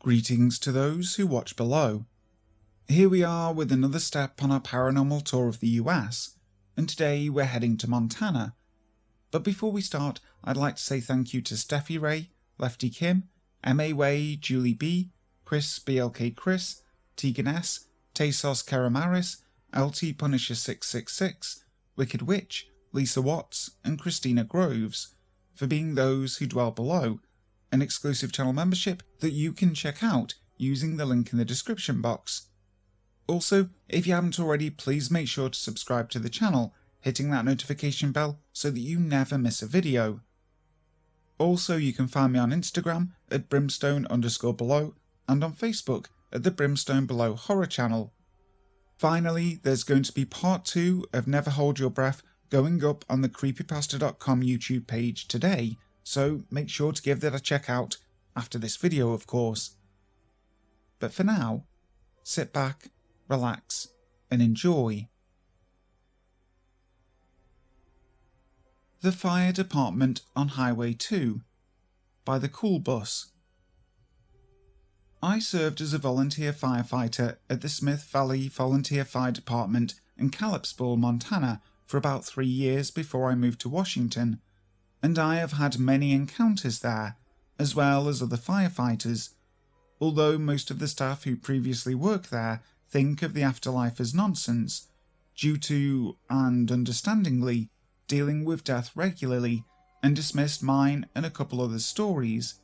Greetings to those who watch below. Here we are with another step on our paranormal tour of the US, and today we're heading to Montana. But before we start, I'd like to say thank you to Steffi Ray, Lefty Kim, MA Way, Julie B, Chris BLK Chris, Tegan S, Tesos Karamaris, LT Punisher 666, Wicked Witch, Lisa Watts, and Christina Groves for being those who dwell below an exclusive channel membership that you can check out using the link in the description box. Also, if you haven't already, please make sure to subscribe to the channel, hitting that notification bell so that you never miss a video. Also, you can find me on Instagram at brimstone underscore below and on Facebook at the Brimstone Below Horror Channel. Finally, there's going to be part 2 of Never Hold Your Breath going up on the creepypasta.com YouTube page today, so make sure to give that a check out after this video, of course. But for now, sit back, relax, and enjoy. The Fire Department on Highway 2 by the Cool Bus. I served as a volunteer firefighter at the Smith Valley Volunteer Fire Department in Kalispell, Montana for about three years before I moved to Washington and I have had many encounters there, as well as other firefighters. Although most of the staff who previously worked there think of the afterlife as nonsense, due to, and understandingly, dealing with death regularly, and dismissed mine and a couple other stories.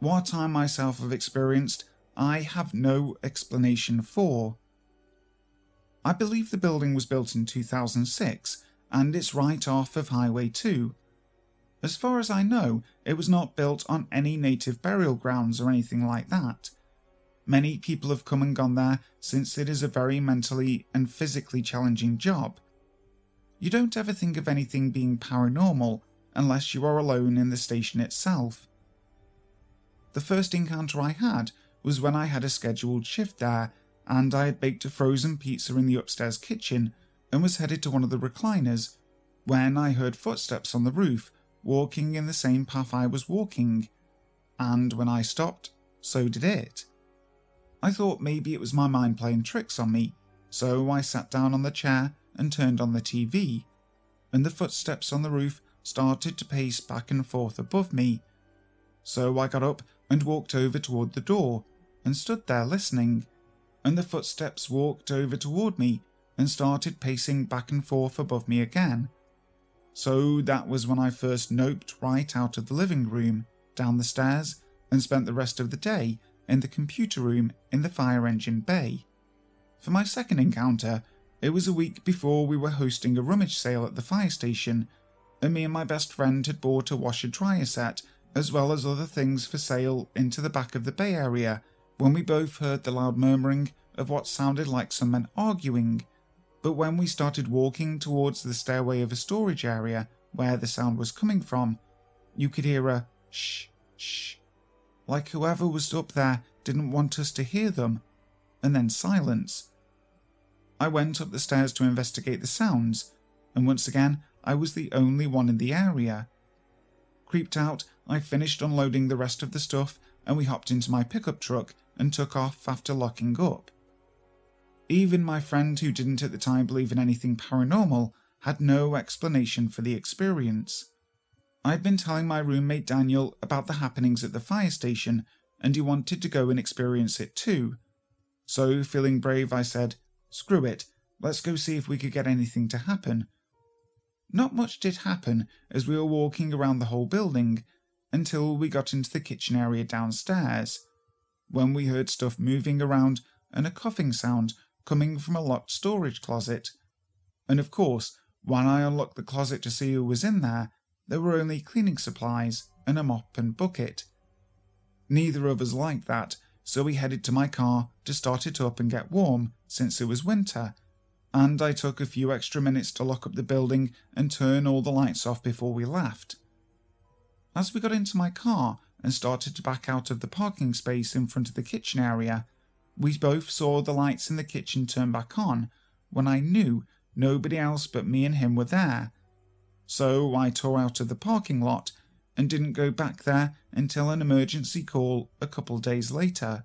What I myself have experienced, I have no explanation for. I believe the building was built in 2006 and it's right off of Highway 2, as far as I know, it was not built on any native burial grounds or anything like that. Many people have come and gone there since it is a very mentally and physically challenging job. You don't ever think of anything being paranormal unless you are alone in the station itself. The first encounter I had was when I had a scheduled shift there and I had baked a frozen pizza in the upstairs kitchen and was headed to one of the recliners when I heard footsteps on the roof walking in the same path I was walking, and when I stopped, so did it. I thought maybe it was my mind playing tricks on me, so I sat down on the chair and turned on the TV, and the footsteps on the roof started to pace back and forth above me. So I got up and walked over toward the door and stood there listening, and the footsteps walked over toward me and started pacing back and forth above me again. So that was when I first noped right out of the living room, down the stairs, and spent the rest of the day in the computer room in the fire engine bay. For my second encounter, it was a week before we were hosting a rummage sale at the fire station, and me and my best friend had bought a washer dryer set as well as other things for sale into the back of the bay area when we both heard the loud murmuring of what sounded like some men arguing but when we started walking towards the stairway of a storage area where the sound was coming from, you could hear a shh, shh, like whoever was up there didn't want us to hear them, and then silence. I went up the stairs to investigate the sounds, and once again I was the only one in the area. Creeped out, I finished unloading the rest of the stuff and we hopped into my pickup truck and took off after locking up. Even my friend, who didn't at the time believe in anything paranormal, had no explanation for the experience. I'd been telling my roommate Daniel about the happenings at the fire station, and he wanted to go and experience it too. So, feeling brave, I said, Screw it, let's go see if we could get anything to happen. Not much did happen as we were walking around the whole building until we got into the kitchen area downstairs, when we heard stuff moving around and a coughing sound coming from a locked storage closet. And of course, when I unlocked the closet to see who was in there, there were only cleaning supplies and a mop and bucket. Neither of us liked that, so we headed to my car to start it up and get warm since it was winter, and I took a few extra minutes to lock up the building and turn all the lights off before we left. As we got into my car and started to back out of the parking space in front of the kitchen area, we both saw the lights in the kitchen turn back on when I knew nobody else but me and him were there. So I tore out of the parking lot and didn't go back there until an emergency call a couple days later.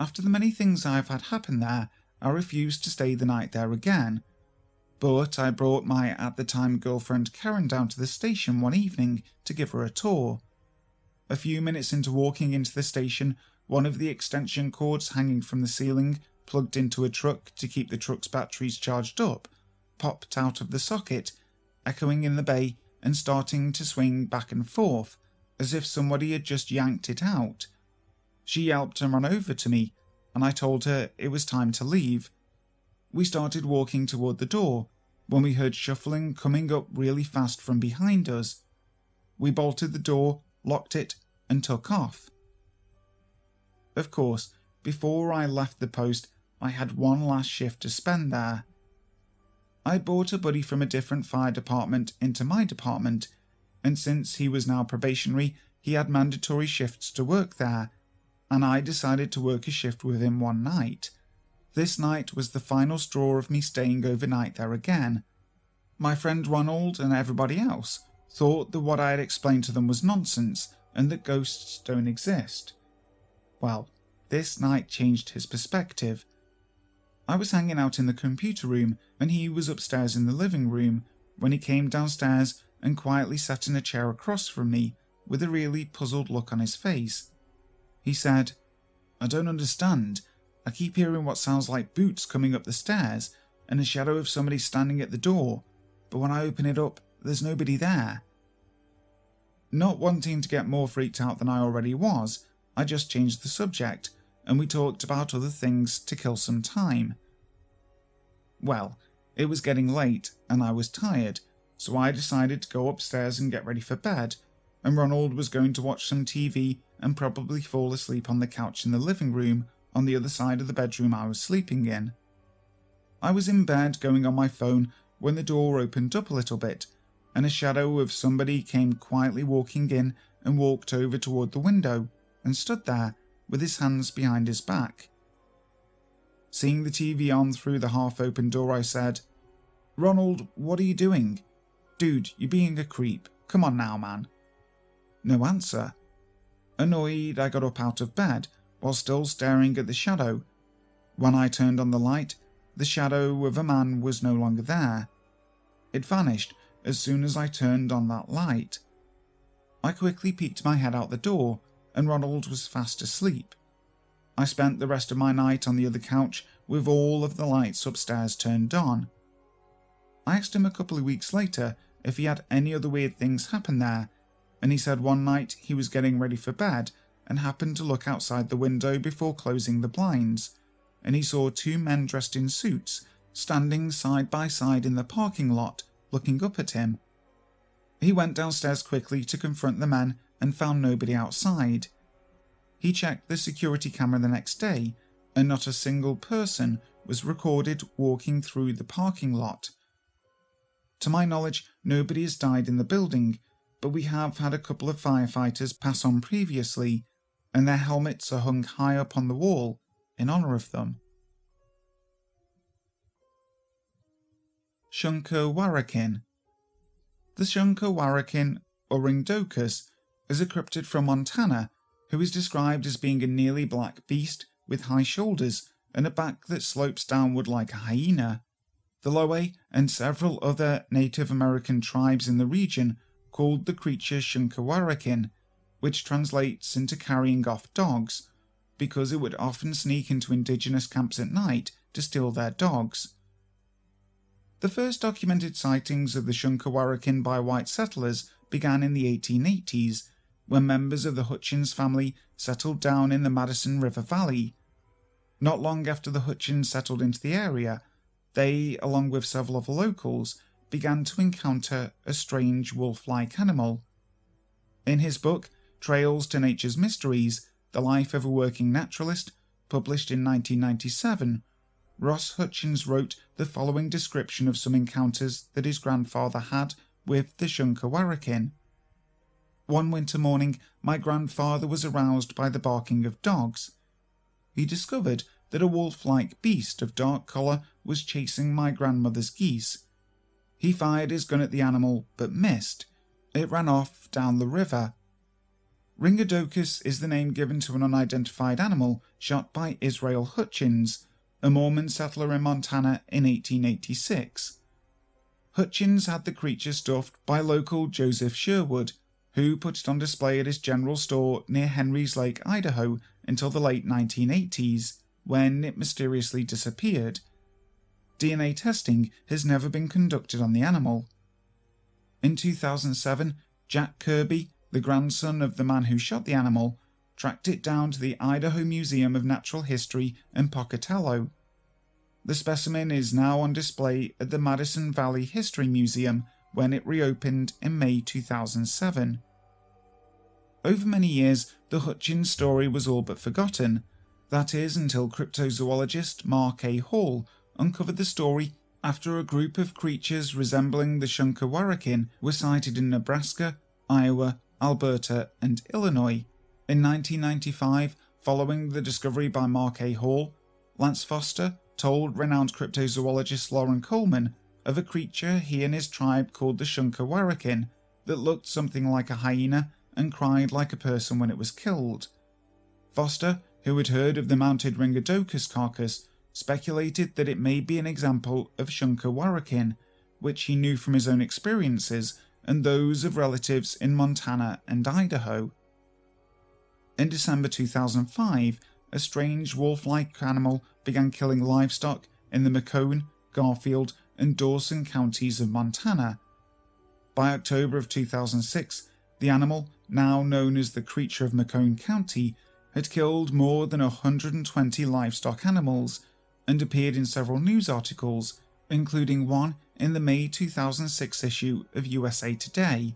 After the many things I've had happen there, I refused to stay the night there again. But I brought my at the time girlfriend Karen down to the station one evening to give her a tour. A few minutes into walking into the station, one of the extension cords hanging from the ceiling, plugged into a truck to keep the truck's batteries charged up, popped out of the socket, echoing in the bay and starting to swing back and forth as if somebody had just yanked it out. She yelped and ran over to me, and I told her it was time to leave. We started walking toward the door when we heard shuffling coming up really fast from behind us. We bolted the door, locked it, and took off. Of course, before I left the post, I had one last shift to spend there. I brought a buddy from a different fire department into my department, and since he was now probationary, he had mandatory shifts to work there, and I decided to work a shift with him one night. This night was the final straw of me staying overnight there again. My friend Ronald and everybody else thought that what I had explained to them was nonsense and that ghosts don't exist. Well, this night changed his perspective. I was hanging out in the computer room and he was upstairs in the living room when he came downstairs and quietly sat in a chair across from me with a really puzzled look on his face. He said, I don't understand. I keep hearing what sounds like boots coming up the stairs and a shadow of somebody standing at the door, but when I open it up, there's nobody there. Not wanting to get more freaked out than I already was, I just changed the subject and we talked about other things to kill some time. Well, it was getting late and I was tired, so I decided to go upstairs and get ready for bed, and Ronald was going to watch some TV and probably fall asleep on the couch in the living room on the other side of the bedroom I was sleeping in. I was in bed going on my phone when the door opened up a little bit, and a shadow of somebody came quietly walking in and walked over toward the window and stood there with his hands behind his back. Seeing the TV on through the half open door, I said, Ronald, what are you doing? Dude, you're being a creep. Come on now, man. No answer. Annoyed, I got up out of bed while still staring at the shadow. When I turned on the light, the shadow of a man was no longer there. It vanished as soon as I turned on that light. I quickly peeked my head out the door, and Ronald was fast asleep. I spent the rest of my night on the other couch with all of the lights upstairs turned on. I asked him a couple of weeks later if he had any other weird things happen there, and he said one night he was getting ready for bed and happened to look outside the window before closing the blinds, and he saw two men dressed in suits standing side by side in the parking lot looking up at him. He went downstairs quickly to confront the men and found nobody outside. He checked the security camera the next day, and not a single person was recorded walking through the parking lot. To my knowledge, nobody has died in the building, but we have had a couple of firefighters pass on previously, and their helmets are hung high up on the wall in honour of them. Shunka Warakin The Shunka Warakin, or Ringdocus, is a cryptid from Montana who is described as being a nearly black beast with high shoulders and a back that slopes downward like a hyena. The Loe and several other Native American tribes in the region called the creature Shunka Warakin, which translates into carrying off dogs, because it would often sneak into indigenous camps at night to steal their dogs. The first documented sightings of the Shunka Warakin by white settlers began in the 1880s, when members of the Hutchins family settled down in the Madison River Valley. Not long after the Hutchins settled into the area, they, along with several of the locals, began to encounter a strange wolf like animal. In his book, Trails to Nature's Mysteries The Life of a Working Naturalist, published in 1997, Ross Hutchins wrote the following description of some encounters that his grandfather had with the Shunka Warakin. One winter morning, my grandfather was aroused by the barking of dogs. He discovered that a wolf like beast of dark colour was chasing my grandmother's geese. He fired his gun at the animal, but missed, it ran off down the river. Ringodocus is the name given to an unidentified animal shot by Israel Hutchins, a Mormon settler in Montana in 1886. Hutchins had the creature stuffed by local Joseph Sherwood, who put it on display at his general store near Henry's Lake, Idaho, until the late 1980s, when it mysteriously disappeared. DNA testing has never been conducted on the animal. In 2007, Jack Kirby, the grandson of the man who shot the animal, tracked it down to the Idaho Museum of Natural History in Pocatello. The specimen is now on display at the Madison Valley History Museum when it reopened in May 2007. Over many years, the Hutchins story was all but forgotten. That is, until cryptozoologist Mark A. Hall uncovered the story after a group of creatures resembling the Shunka Warakin were sighted in Nebraska, Iowa, Alberta, and Illinois. In 1995, following the discovery by Mark A. Hall, Lance Foster told renowned cryptozoologist Loren Coleman of a creature he and his tribe called the Shunka Warakin that looked something like a hyena and cried like a person when it was killed. Foster, who had heard of the mounted Ringodocus carcass, speculated that it may be an example of Shunka Warakin, which he knew from his own experiences and those of relatives in Montana and Idaho. In December 2005, a strange wolf like animal began killing livestock in the McCone, Garfield, and Dawson counties of Montana. By October of 2006, the animal, now known as the creature of McCone County, had killed more than 120 livestock animals and appeared in several news articles, including one in the May 2006 issue of USA Today.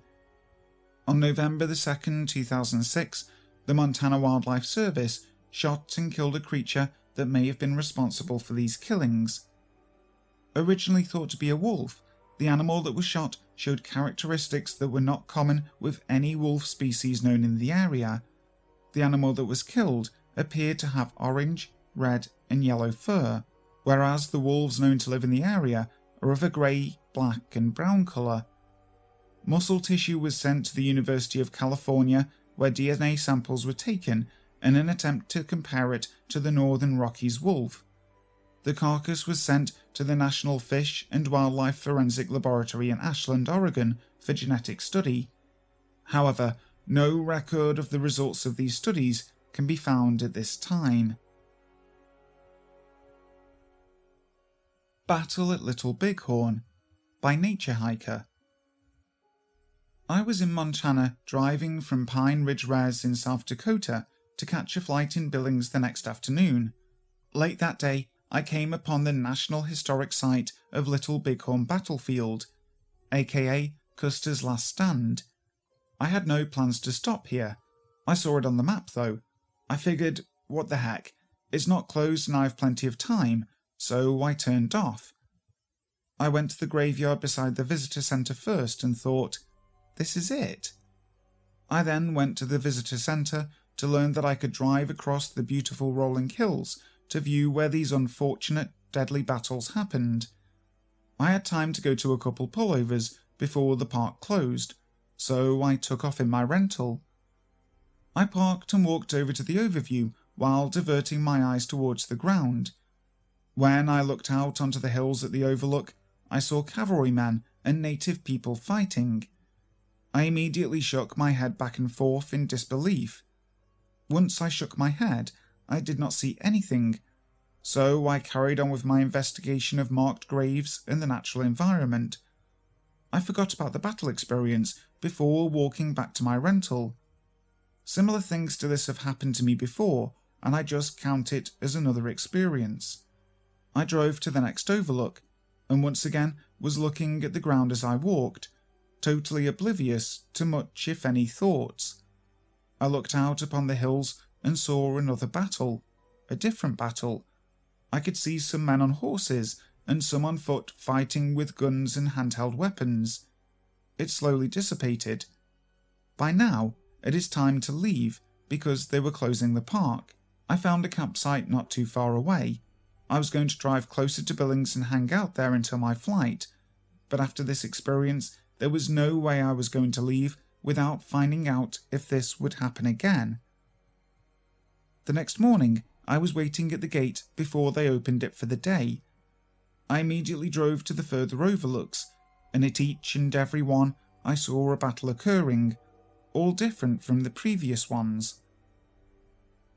On November 2, 2006, the Montana Wildlife Service shot and killed a creature that may have been responsible for these killings. Originally thought to be a wolf, the animal that was shot showed characteristics that were not common with any wolf species known in the area. The animal that was killed appeared to have orange, red, and yellow fur, whereas the wolves known to live in the area are of a grey, black, and brown colour. Muscle tissue was sent to the University of California, where DNA samples were taken in an attempt to compare it to the Northern Rockies wolf. The carcass was sent to the National Fish and Wildlife Forensic Laboratory in Ashland, Oregon for genetic study. However, no record of the results of these studies can be found at this time. Battle at Little Bighorn by Nature Hiker. I was in Montana driving from Pine Ridge Res in South Dakota to catch a flight in Billings the next afternoon. Late that day, I came upon the National Historic Site of Little Bighorn Battlefield, aka Custer's Last Stand. I had no plans to stop here. I saw it on the map though. I figured, what the heck, it's not closed and I have plenty of time, so I turned off. I went to the graveyard beside the visitor centre first and thought, this is it. I then went to the visitor centre to learn that I could drive across the beautiful rolling hills to view where these unfortunate, deadly battles happened. I had time to go to a couple pullovers before the park closed, so I took off in my rental. I parked and walked over to the overview while diverting my eyes towards the ground. When I looked out onto the hills at the overlook, I saw cavalrymen and native people fighting. I immediately shook my head back and forth in disbelief. Once I shook my head, I did not see anything, so I carried on with my investigation of marked graves and the natural environment. I forgot about the battle experience before walking back to my rental. Similar things to this have happened to me before, and I just count it as another experience. I drove to the next overlook, and once again was looking at the ground as I walked, totally oblivious to much, if any, thoughts. I looked out upon the hills and saw another battle, a different battle. I could see some men on horses and some on foot fighting with guns and handheld weapons. It slowly dissipated. By now, it is time to leave because they were closing the park. I found a campsite not too far away. I was going to drive closer to Billings and hang out there until my flight, but after this experience, there was no way I was going to leave without finding out if this would happen again. The next morning, I was waiting at the gate before they opened it for the day. I immediately drove to the further overlooks, and at each and every one I saw a battle occurring, all different from the previous ones.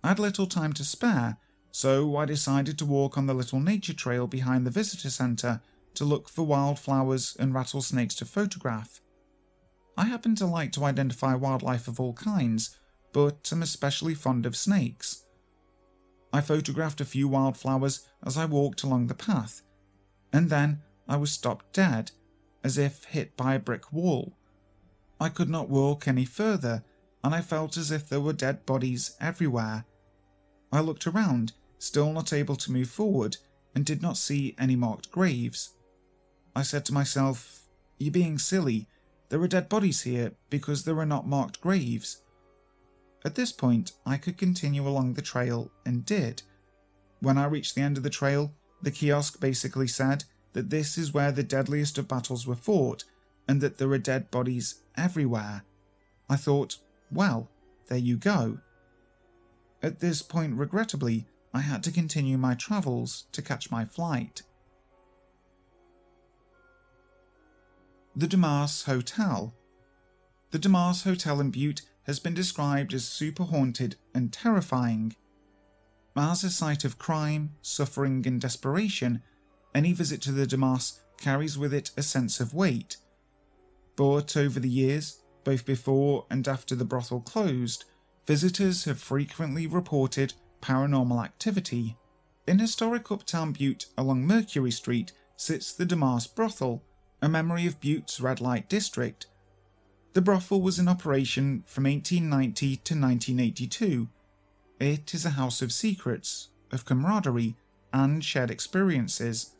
I had little time to spare, so I decided to walk on the little nature trail behind the visitor centre to look for wildflowers and rattlesnakes to photograph. I happen to like to identify wildlife of all kinds, but am especially fond of snakes. I photographed a few wildflowers as I walked along the path, and then I was stopped dead, as if hit by a brick wall. I could not walk any further, and I felt as if there were dead bodies everywhere. I looked around, still not able to move forward, and did not see any marked graves. I said to myself, You're being silly. There are dead bodies here because there are not marked graves. At this point, I could continue along the trail and did. When I reached the end of the trail, the kiosk basically said that this is where the deadliest of battles were fought and that there are dead bodies everywhere. I thought, well, there you go. At this point, regrettably, I had to continue my travels to catch my flight. The Dumas Hotel. The Dumas Hotel in Butte has been described as super haunted and terrifying. As a site of crime, suffering, and desperation, any visit to the Dumas carries with it a sense of weight. But over the years, both before and after the brothel closed, visitors have frequently reported paranormal activity. In historic Uptown Butte along Mercury Street sits the Dumas Brothel, a memory of Butte's red light district the brothel was in operation from 1890 to 1982. It is a house of secrets, of camaraderie, and shared experiences.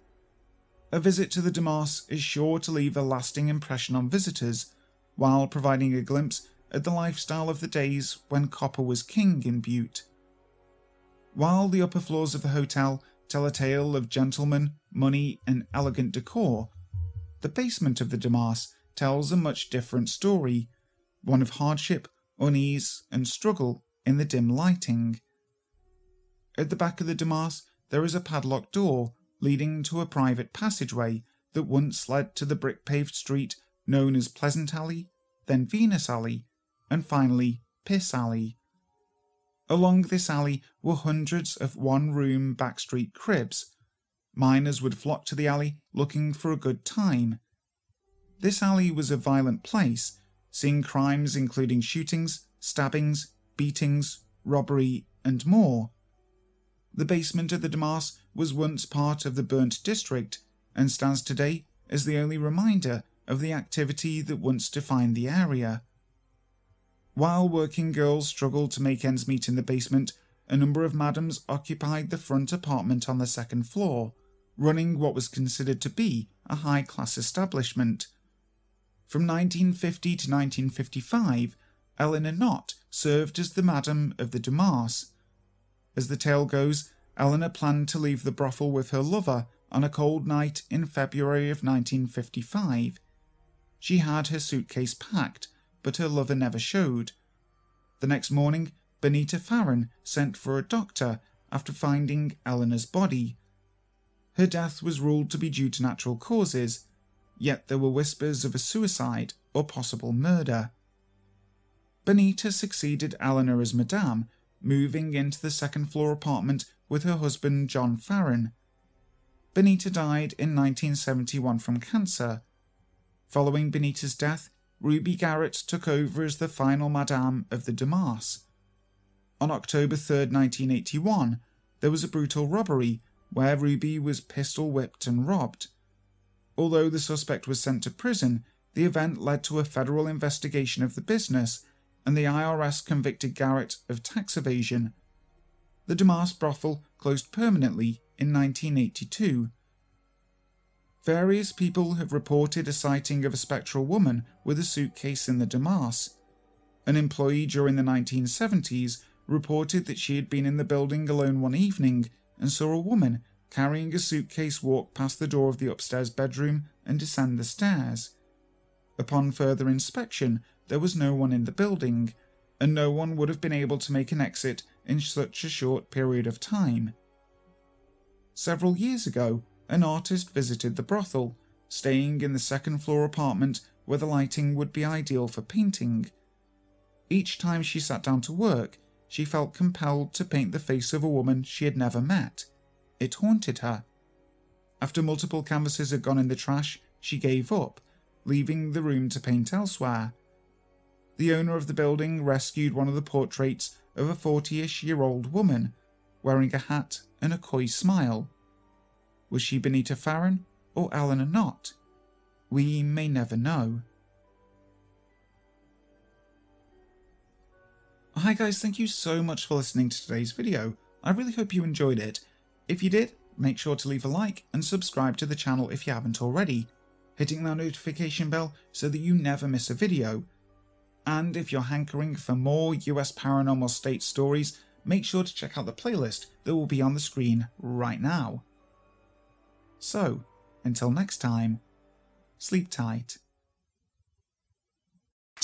A visit to the Dumas is sure to leave a lasting impression on visitors, while providing a glimpse at the lifestyle of the days when copper was king in Butte. While the upper floors of the hotel tell a tale of gentlemen, money, and elegant decor, the basement of the Dumas tells a much different story, one of hardship, unease, and struggle in the dim lighting. At the back of the Dumas, there is a padlocked door leading to a private passageway that once led to the brick paved street known as Pleasant Alley, then Venus Alley, and finally Piss Alley. Along this alley were hundreds of one room backstreet cribs. Miners would flock to the alley looking for a good time, this alley was a violent place, seeing crimes including shootings, stabbings, beatings, robbery, and more. The basement of the Dumas was once part of the burnt district and stands today as the only reminder of the activity that once defined the area. While working girls struggled to make ends meet in the basement, a number of madams occupied the front apartment on the second floor, running what was considered to be a high class establishment. From 1950 to 1955, Eleanor Knott served as the Madam of the Dumas. As the tale goes, Eleanor planned to leave the brothel with her lover on a cold night in February of 1955. She had her suitcase packed, but her lover never showed. The next morning, Benita Farron sent for a doctor after finding Eleanor's body. Her death was ruled to be due to natural causes, yet there were whispers of a suicide or possible murder. Benita succeeded Eleanor as Madame, moving into the second floor apartment with her husband John Farron. Benita died in 1971 from cancer. Following Benita's death, Ruby Garrett took over as the final Madame of the Dumas. On October 3, 1981, there was a brutal robbery where Ruby was pistol whipped and robbed. Although the suspect was sent to prison, the event led to a federal investigation of the business, and the IRS convicted Garrett of tax evasion. The Dumas brothel closed permanently in 1982. Various people have reported a sighting of a spectral woman with a suitcase in the Dumas. An employee during the 1970s reported that she had been in the building alone one evening and saw a woman carrying a suitcase walk past the door of the upstairs bedroom and descend the stairs. Upon further inspection, there was no one in the building, and no one would have been able to make an exit in such a short period of time. Several years ago, an artist visited the brothel, staying in the second floor apartment where the lighting would be ideal for painting. Each time she sat down to work, she felt compelled to paint the face of a woman she had never met. It haunted her. After multiple canvases had gone in the trash, she gave up, leaving the room to paint elsewhere. The owner of the building rescued one of the portraits of a 40 ish year old woman, wearing a hat and a coy smile. Was she Benita Farron or Eleanor Knott? We may never know. Hi guys, thank you so much for listening to today's video. I really hope you enjoyed it. If you did, make sure to leave a like and subscribe to the channel if you haven't already, hitting that notification bell so that you never miss a video. And if you're hankering for more US paranormal state stories, make sure to check out the playlist that will be on the screen right now. So, until next time, sleep tight.